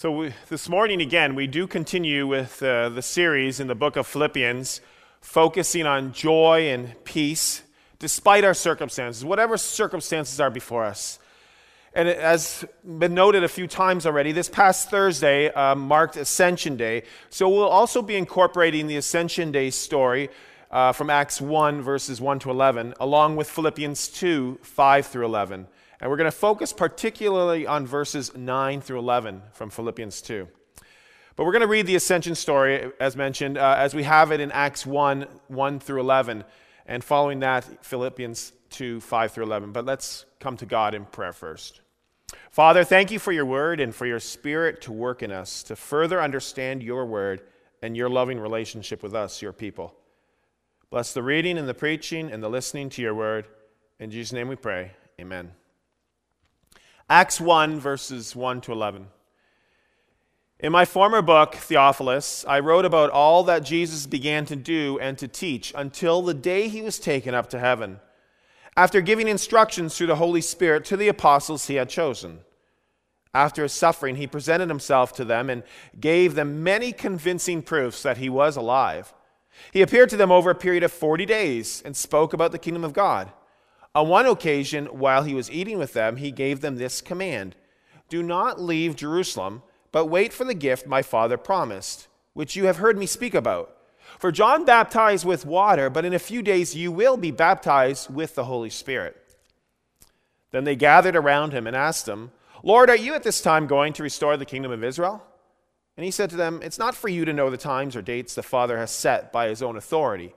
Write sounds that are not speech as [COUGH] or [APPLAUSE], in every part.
So, we, this morning again, we do continue with uh, the series in the book of Philippians, focusing on joy and peace despite our circumstances, whatever circumstances are before us. And has been noted a few times already, this past Thursday uh, marked Ascension Day. So, we'll also be incorporating the Ascension Day story uh, from Acts 1, verses 1 to 11, along with Philippians 2, 5 through 11. And we're going to focus particularly on verses 9 through 11 from Philippians 2. But we're going to read the ascension story, as mentioned, uh, as we have it in Acts 1 1 through 11. And following that, Philippians 2 5 through 11. But let's come to God in prayer first. Father, thank you for your word and for your spirit to work in us to further understand your word and your loving relationship with us, your people. Bless the reading and the preaching and the listening to your word. In Jesus' name we pray. Amen. Acts 1, verses 1 to 11. In my former book, Theophilus, I wrote about all that Jesus began to do and to teach until the day he was taken up to heaven, after giving instructions through the Holy Spirit to the apostles he had chosen. After his suffering, he presented himself to them and gave them many convincing proofs that he was alive. He appeared to them over a period of 40 days and spoke about the kingdom of God. On one occasion, while he was eating with them, he gave them this command Do not leave Jerusalem, but wait for the gift my father promised, which you have heard me speak about. For John baptized with water, but in a few days you will be baptized with the Holy Spirit. Then they gathered around him and asked him, Lord, are you at this time going to restore the kingdom of Israel? And he said to them, It's not for you to know the times or dates the Father has set by his own authority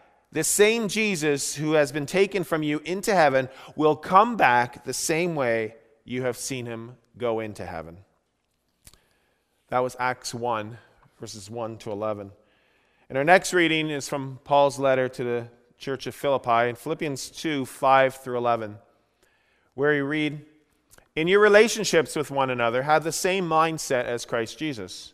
This same Jesus who has been taken from you into heaven will come back the same way you have seen him go into heaven. That was Acts 1, verses 1 to 11. And our next reading is from Paul's letter to the church of Philippi in Philippians 2, 5 through 11, where you read, In your relationships with one another, have the same mindset as Christ Jesus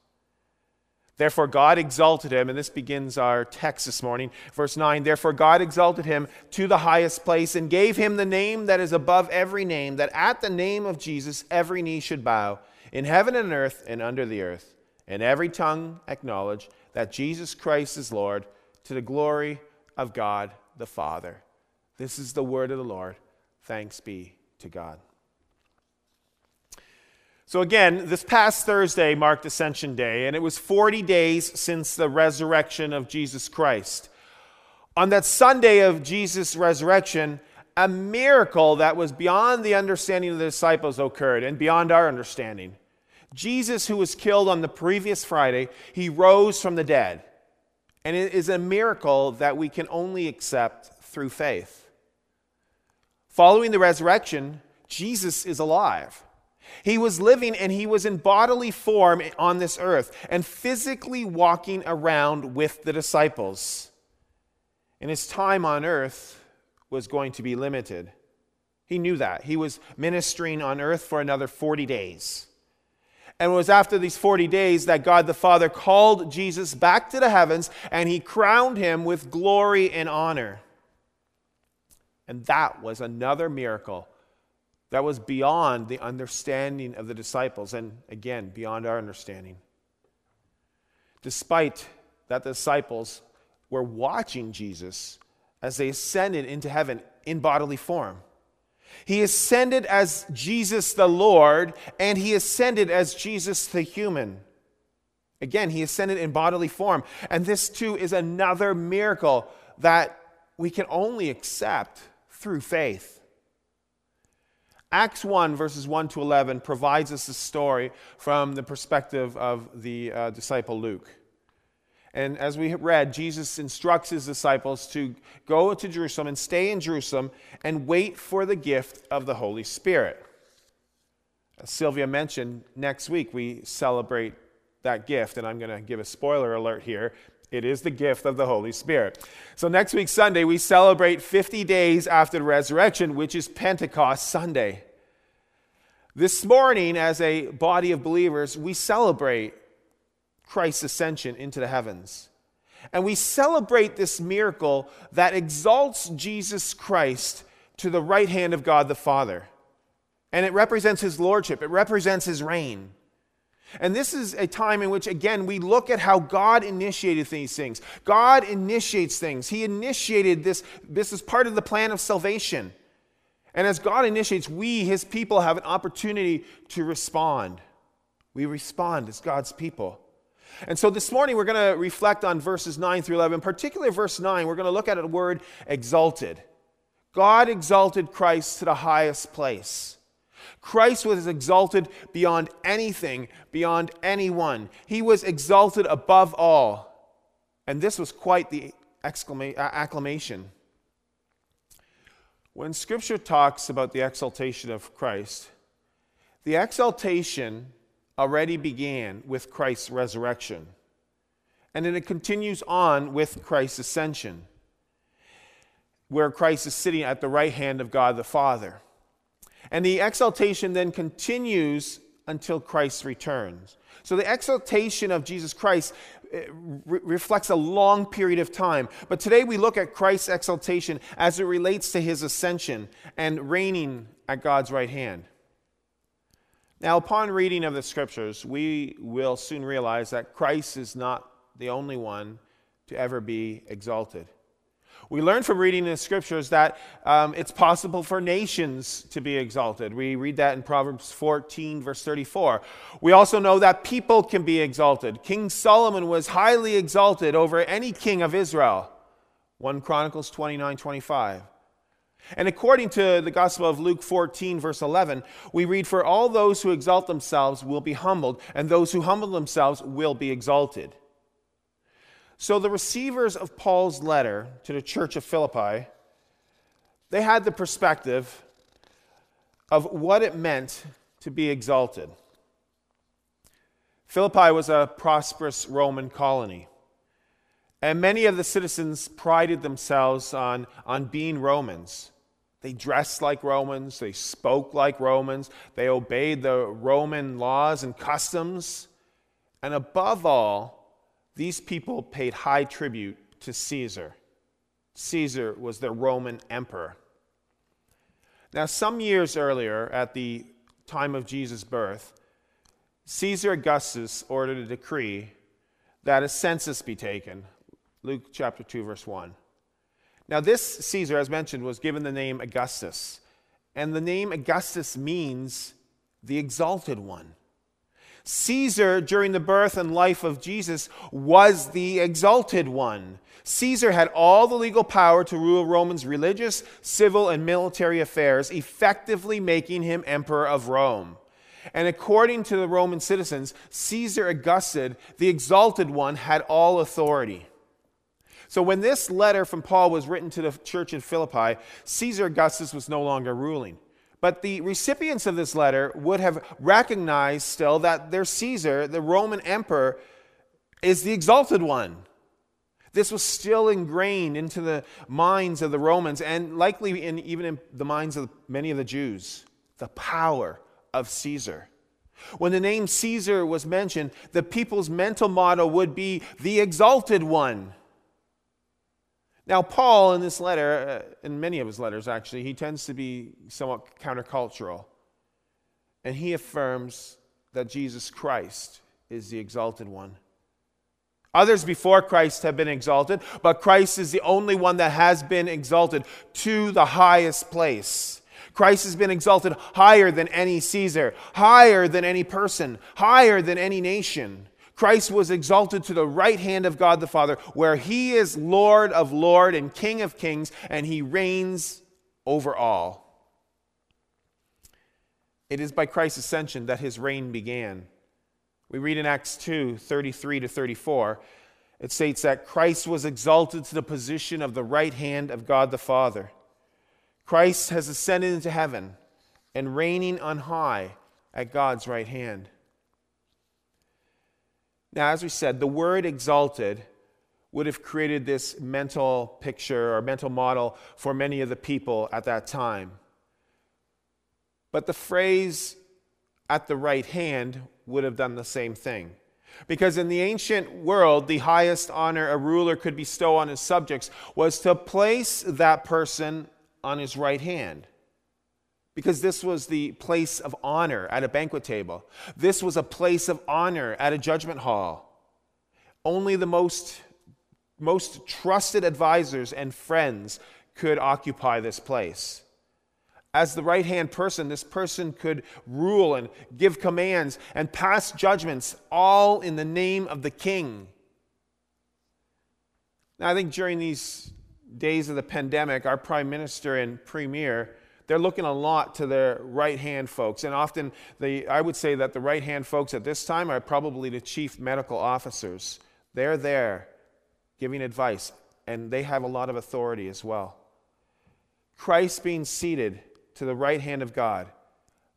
Therefore, God exalted him, and this begins our text this morning, verse 9. Therefore, God exalted him to the highest place and gave him the name that is above every name, that at the name of Jesus every knee should bow, in heaven and earth and under the earth, and every tongue acknowledge that Jesus Christ is Lord, to the glory of God the Father. This is the word of the Lord. Thanks be to God. So, again, this past Thursday marked Ascension Day, and it was 40 days since the resurrection of Jesus Christ. On that Sunday of Jesus' resurrection, a miracle that was beyond the understanding of the disciples occurred and beyond our understanding. Jesus, who was killed on the previous Friday, he rose from the dead. And it is a miracle that we can only accept through faith. Following the resurrection, Jesus is alive. He was living and he was in bodily form on this earth and physically walking around with the disciples. And his time on earth was going to be limited. He knew that. He was ministering on earth for another 40 days. And it was after these 40 days that God the Father called Jesus back to the heavens and he crowned him with glory and honor. And that was another miracle that was beyond the understanding of the disciples, and again, beyond our understanding. Despite that, the disciples were watching Jesus as they ascended into heaven in bodily form. He ascended as Jesus the Lord, and he ascended as Jesus the human. Again, he ascended in bodily form. And this too is another miracle that we can only accept through faith. Acts 1, verses 1 to 11, provides us a story from the perspective of the uh, disciple Luke. And as we read, Jesus instructs his disciples to go to Jerusalem and stay in Jerusalem and wait for the gift of the Holy Spirit. As Sylvia mentioned, next week we celebrate that gift, and I'm going to give a spoiler alert here. It is the gift of the Holy Spirit. So, next week, Sunday, we celebrate 50 days after the resurrection, which is Pentecost Sunday. This morning, as a body of believers, we celebrate Christ's ascension into the heavens. And we celebrate this miracle that exalts Jesus Christ to the right hand of God the Father. And it represents his lordship, it represents his reign. And this is a time in which, again, we look at how God initiated these things. God initiates things. He initiated this. This is part of the plan of salvation. And as God initiates, we, his people, have an opportunity to respond. We respond as God's people. And so this morning we're going to reflect on verses 9 through 11, particularly verse 9. We're going to look at a word exalted. God exalted Christ to the highest place. Christ was exalted beyond anything, beyond anyone. He was exalted above all. And this was quite the uh, acclamation. When Scripture talks about the exaltation of Christ, the exaltation already began with Christ's resurrection. And then it continues on with Christ's ascension, where Christ is sitting at the right hand of God the Father. And the exaltation then continues until Christ returns. So the exaltation of Jesus Christ eh, re- reflects a long period of time. But today we look at Christ's exaltation as it relates to his ascension and reigning at God's right hand. Now, upon reading of the scriptures, we will soon realize that Christ is not the only one to ever be exalted. We learn from reading the scriptures that um, it's possible for nations to be exalted. We read that in Proverbs 14, verse 34. We also know that people can be exalted. King Solomon was highly exalted over any king of Israel. 1 Chronicles 29, 25. And according to the Gospel of Luke 14, verse 11, we read, For all those who exalt themselves will be humbled, and those who humble themselves will be exalted. So the receivers of Paul's letter to the church of Philippi, they had the perspective of what it meant to be exalted. Philippi was a prosperous Roman colony. And many of the citizens prided themselves on, on being Romans. They dressed like Romans, they spoke like Romans, they obeyed the Roman laws and customs. And above all, these people paid high tribute to Caesar. Caesar was the Roman emperor. Now, some years earlier, at the time of Jesus' birth, Caesar Augustus ordered a decree that a census be taken. Luke chapter 2, verse 1. Now, this Caesar, as mentioned, was given the name Augustus. And the name Augustus means the exalted one. Caesar, during the birth and life of Jesus, was the exalted one. Caesar had all the legal power to rule Rome's religious, civil, and military affairs, effectively making him emperor of Rome. And according to the Roman citizens, Caesar Augustus, the exalted one, had all authority. So when this letter from Paul was written to the church in Philippi, Caesar Augustus was no longer ruling. But the recipients of this letter would have recognized still that their Caesar, the Roman emperor, is the exalted one. This was still ingrained into the minds of the Romans and likely in, even in the minds of many of the Jews. The power of Caesar. When the name Caesar was mentioned, the people's mental motto would be the exalted one. Now, Paul, in this letter, uh, in many of his letters actually, he tends to be somewhat countercultural. And he affirms that Jesus Christ is the exalted one. Others before Christ have been exalted, but Christ is the only one that has been exalted to the highest place. Christ has been exalted higher than any Caesar, higher than any person, higher than any nation. Christ was exalted to the right hand of God the Father, where he is Lord of Lords and King of Kings, and he reigns over all. It is by Christ's ascension that his reign began. We read in Acts 2 33 to 34, it states that Christ was exalted to the position of the right hand of God the Father. Christ has ascended into heaven and reigning on high at God's right hand. Now, as we said, the word exalted would have created this mental picture or mental model for many of the people at that time. But the phrase at the right hand would have done the same thing. Because in the ancient world, the highest honor a ruler could bestow on his subjects was to place that person on his right hand. Because this was the place of honor at a banquet table. This was a place of honor at a judgment hall. Only the most, most trusted advisors and friends could occupy this place. As the right hand person, this person could rule and give commands and pass judgments, all in the name of the king. Now, I think during these days of the pandemic, our prime minister and premier, they're looking a lot to their right hand folks. And often, the, I would say that the right hand folks at this time are probably the chief medical officers. They're there giving advice, and they have a lot of authority as well. Christ being seated to the right hand of God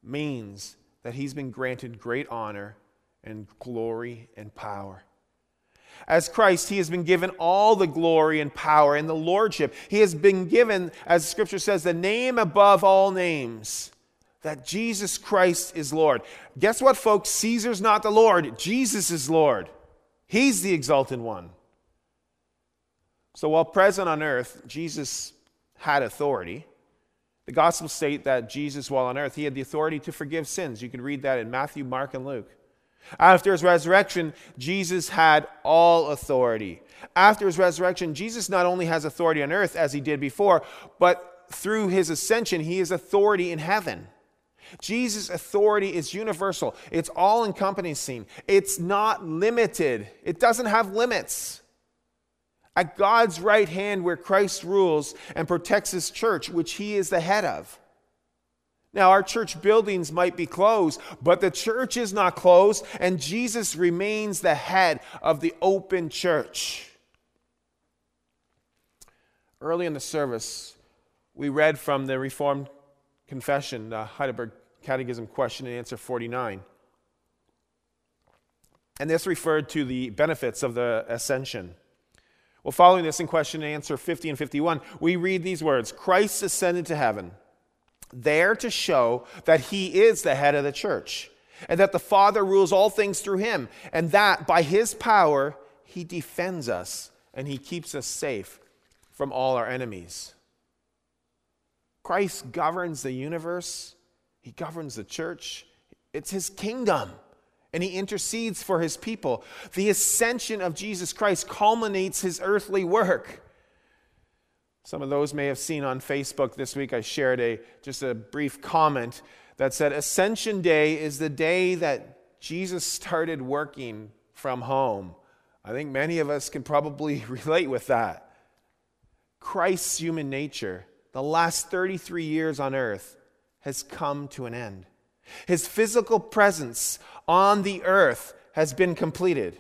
means that he's been granted great honor and glory and power. As Christ, he has been given all the glory and power and the lordship. He has been given, as scripture says, the name above all names, that Jesus Christ is Lord. Guess what, folks? Caesar's not the Lord, Jesus is Lord. He's the exalted one. So while present on earth, Jesus had authority. The Gospels state that Jesus, while on earth, he had the authority to forgive sins. You can read that in Matthew, Mark, and Luke. After his resurrection, Jesus had all authority. After his resurrection, Jesus not only has authority on earth as he did before, but through his ascension, he has authority in heaven. Jesus' authority is universal, it's all encompassing, it's not limited, it doesn't have limits. At God's right hand, where Christ rules and protects his church, which he is the head of. Now, our church buildings might be closed, but the church is not closed, and Jesus remains the head of the open church. Early in the service, we read from the Reformed Confession, the Heidelberg Catechism question and answer 49. And this referred to the benefits of the ascension. Well, following this in question and answer 50 and 51, we read these words Christ ascended to heaven there to show that he is the head of the church and that the Father rules all things through him, and that by his power he defends us and he keeps us safe from all our enemies. Christ governs the universe, he governs the church, it's his kingdom. And he intercedes for his people. The ascension of Jesus Christ culminates his earthly work. Some of those may have seen on Facebook this week, I shared a, just a brief comment that said Ascension Day is the day that Jesus started working from home. I think many of us can probably [LAUGHS] relate with that. Christ's human nature, the last 33 years on earth, has come to an end. His physical presence on the earth has been completed.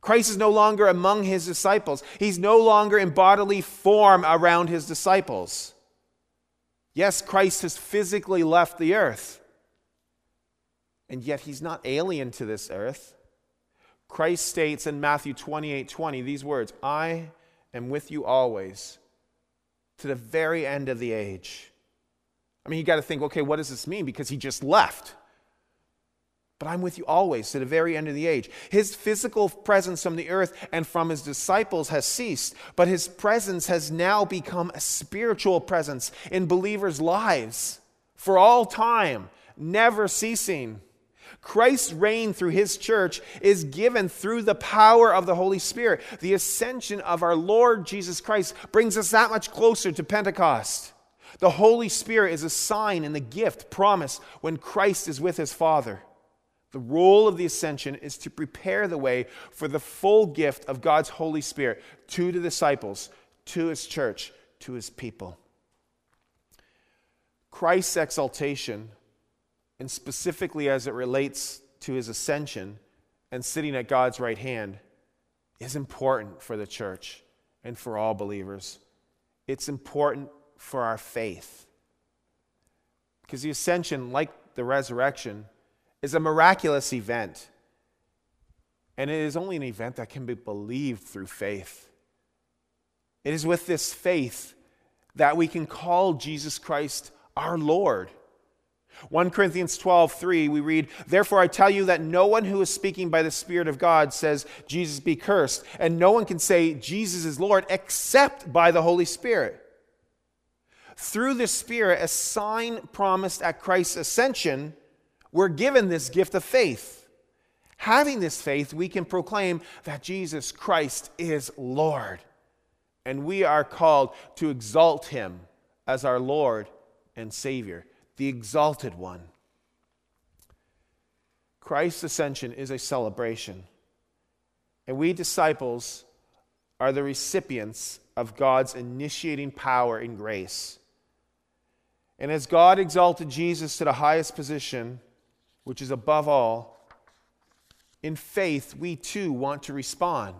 Christ is no longer among his disciples. He's no longer in bodily form around his disciples. Yes, Christ has physically left the earth, and yet he's not alien to this earth. Christ states in Matthew 28 20 these words I am with you always to the very end of the age. I mean, you got to think, okay, what does this mean? Because he just left. But I'm with you always to the very end of the age. His physical presence from the earth and from his disciples has ceased, but his presence has now become a spiritual presence in believers' lives for all time, never ceasing. Christ's reign through his church is given through the power of the Holy Spirit. The ascension of our Lord Jesus Christ brings us that much closer to Pentecost. The Holy Spirit is a sign and the gift promised when Christ is with his Father. The role of the ascension is to prepare the way for the full gift of God's Holy Spirit to the disciples, to his church, to his people. Christ's exaltation and specifically as it relates to his ascension and sitting at God's right hand, is important for the church and for all believers. It's important for our faith. Because the ascension, like the resurrection, is a miraculous event. And it is only an event that can be believed through faith. It is with this faith that we can call Jesus Christ our Lord. 1 Corinthians 12, 3, we read, Therefore I tell you that no one who is speaking by the Spirit of God says, Jesus be cursed, and no one can say, Jesus is Lord, except by the Holy Spirit. Through the Spirit, a sign promised at Christ's ascension, we're given this gift of faith. Having this faith, we can proclaim that Jesus Christ is Lord. And we are called to exalt him as our Lord and Savior the exalted one. Christ's ascension is a celebration, and we disciples are the recipients of God's initiating power and grace. And as God exalted Jesus to the highest position, which is above all, in faith, we too want to respond.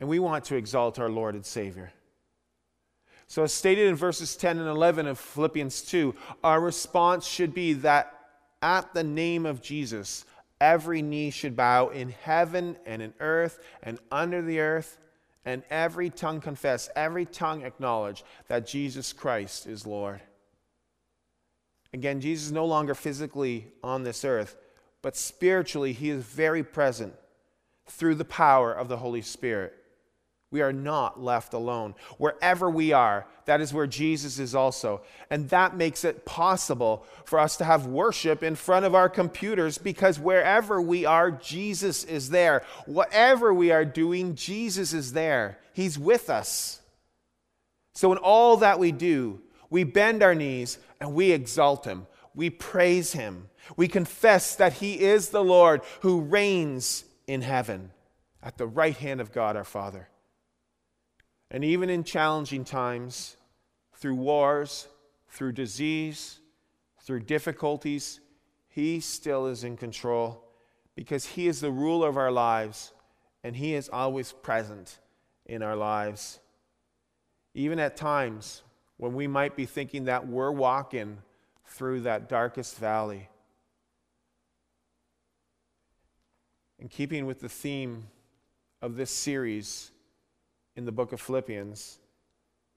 And we want to exalt our Lord and Savior. So, as stated in verses 10 and 11 of Philippians 2, our response should be that at the name of Jesus, every knee should bow in heaven and in earth and under the earth, and every tongue confess, every tongue acknowledge that Jesus Christ is Lord. Again, Jesus is no longer physically on this earth, but spiritually, he is very present through the power of the Holy Spirit. We are not left alone. Wherever we are, that is where Jesus is also. And that makes it possible for us to have worship in front of our computers because wherever we are, Jesus is there. Whatever we are doing, Jesus is there. He's with us. So, in all that we do, we bend our knees and we exalt Him. We praise Him. We confess that He is the Lord who reigns in heaven at the right hand of God our Father. And even in challenging times, through wars, through disease, through difficulties, He still is in control because He is the ruler of our lives and He is always present in our lives. Even at times when we might be thinking that we're walking through that darkest valley. In keeping with the theme of this series, in the book of Philippians,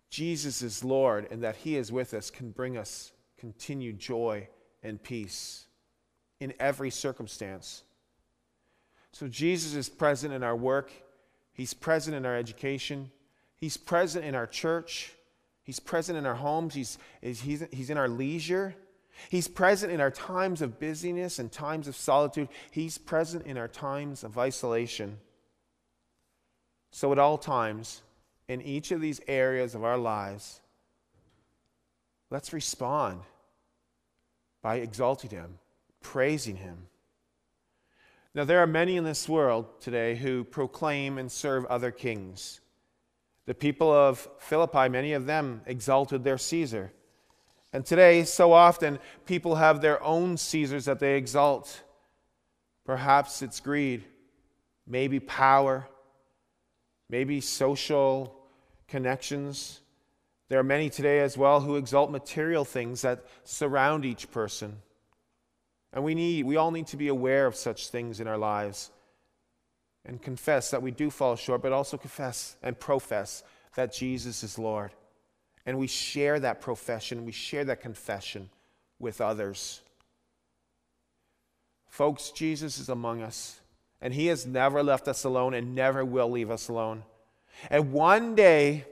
Jesus is Lord and that He is with us can bring us continued joy and peace in every circumstance. So, Jesus is present in our work, He's present in our education, He's present in our church, He's present in our homes, He's, he's, he's in our leisure. He's present in our times of busyness and times of solitude. He's present in our times of isolation. So, at all times, in each of these areas of our lives, let's respond by exalting Him, praising Him. Now, there are many in this world today who proclaim and serve other kings. The people of Philippi, many of them exalted their Caesar. And today, so often, people have their own Caesars that they exalt. Perhaps it's greed, maybe power, maybe social connections. There are many today as well who exalt material things that surround each person. And we need we all need to be aware of such things in our lives and confess that we do fall short, but also confess and profess that Jesus is Lord. And we share that profession, we share that confession with others. Folks, Jesus is among us. And He has never left us alone and never will leave us alone. And one day,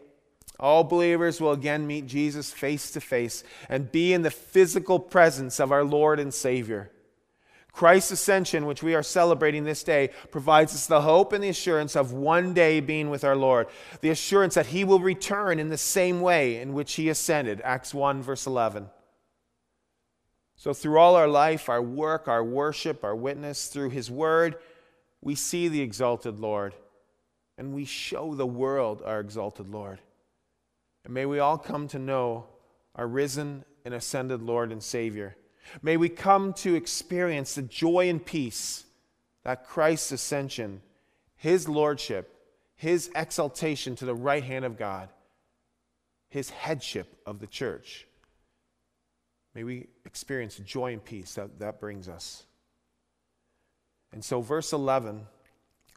all believers will again meet Jesus face to face and be in the physical presence of our Lord and Savior. Christ's ascension, which we are celebrating this day, provides us the hope and the assurance of one day being with our Lord. The assurance that He will return in the same way in which He ascended. Acts 1, verse 11. So, through all our life, our work, our worship, our witness, through His Word, we see the exalted Lord and we show the world our exalted Lord. And may we all come to know our risen and ascended Lord and Savior. May we come to experience the joy and peace that Christ's ascension, his lordship, his exaltation to the right hand of God, his headship of the church. May we experience joy and peace that that brings us. And so, verse 11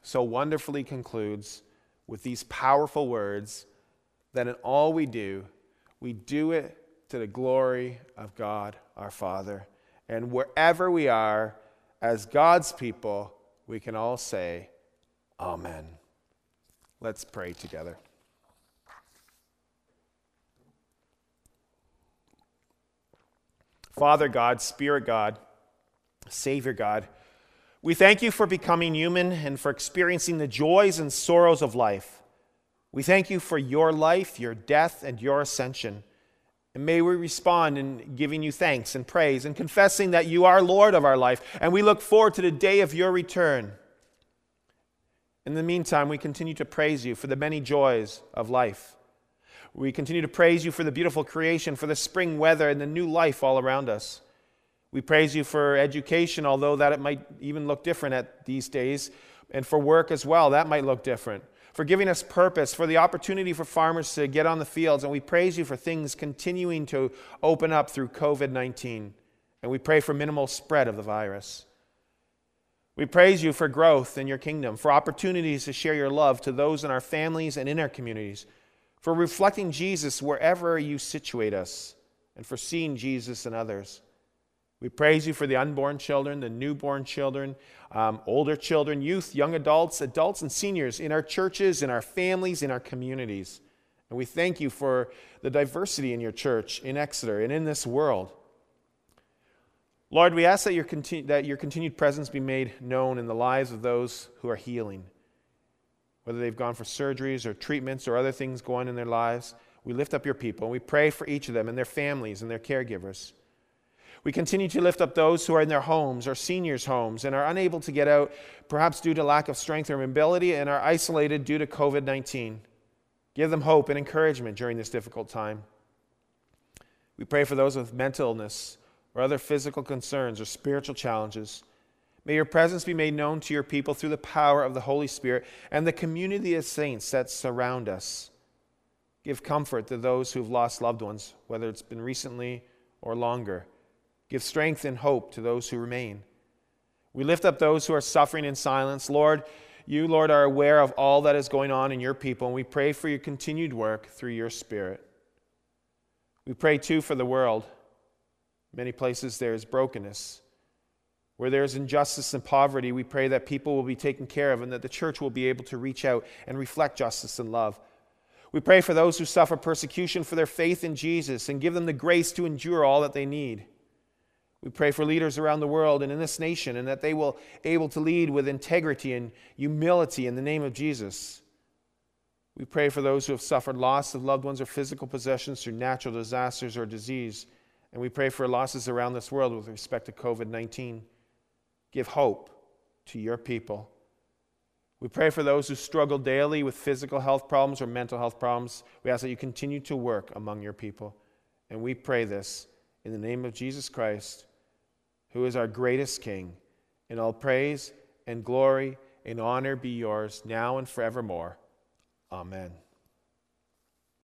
so wonderfully concludes with these powerful words that in all we do, we do it to the glory of God our Father. And wherever we are, as God's people, we can all say, Amen. Let's pray together. Father God, Spirit God, Savior God, we thank you for becoming human and for experiencing the joys and sorrows of life. We thank you for your life, your death, and your ascension. And may we respond in giving you thanks and praise and confessing that you are Lord of our life. And we look forward to the day of your return. In the meantime, we continue to praise you for the many joys of life. We continue to praise you for the beautiful creation, for the spring weather, and the new life all around us. We praise you for education, although that it might even look different at these days, and for work as well, that might look different. For giving us purpose, for the opportunity for farmers to get on the fields, and we praise you for things continuing to open up through COVID 19. And we pray for minimal spread of the virus. We praise you for growth in your kingdom, for opportunities to share your love to those in our families and in our communities, for reflecting Jesus wherever you situate us, and for seeing Jesus in others. We praise you for the unborn children, the newborn children, um, older children, youth, young adults, adults, and seniors in our churches, in our families, in our communities. And we thank you for the diversity in your church, in Exeter, and in this world. Lord, we ask that your, that your continued presence be made known in the lives of those who are healing, whether they've gone for surgeries or treatments or other things going in their lives. We lift up your people and we pray for each of them and their families and their caregivers. We continue to lift up those who are in their homes or seniors' homes and are unable to get out, perhaps due to lack of strength or mobility, and are isolated due to COVID 19. Give them hope and encouragement during this difficult time. We pray for those with mental illness or other physical concerns or spiritual challenges. May your presence be made known to your people through the power of the Holy Spirit and the community of saints that surround us. Give comfort to those who've lost loved ones, whether it's been recently or longer. Give strength and hope to those who remain. We lift up those who are suffering in silence. Lord, you, Lord, are aware of all that is going on in your people, and we pray for your continued work through your Spirit. We pray too for the world. Many places there is brokenness. Where there is injustice and poverty, we pray that people will be taken care of and that the church will be able to reach out and reflect justice and love. We pray for those who suffer persecution for their faith in Jesus and give them the grace to endure all that they need. We pray for leaders around the world and in this nation, and that they will be able to lead with integrity and humility in the name of Jesus. We pray for those who have suffered loss of loved ones or physical possessions through natural disasters or disease. And we pray for losses around this world with respect to COVID 19. Give hope to your people. We pray for those who struggle daily with physical health problems or mental health problems. We ask that you continue to work among your people. And we pray this in the name of Jesus Christ who is our greatest King. And all praise and glory and honor be yours now and forevermore. Amen.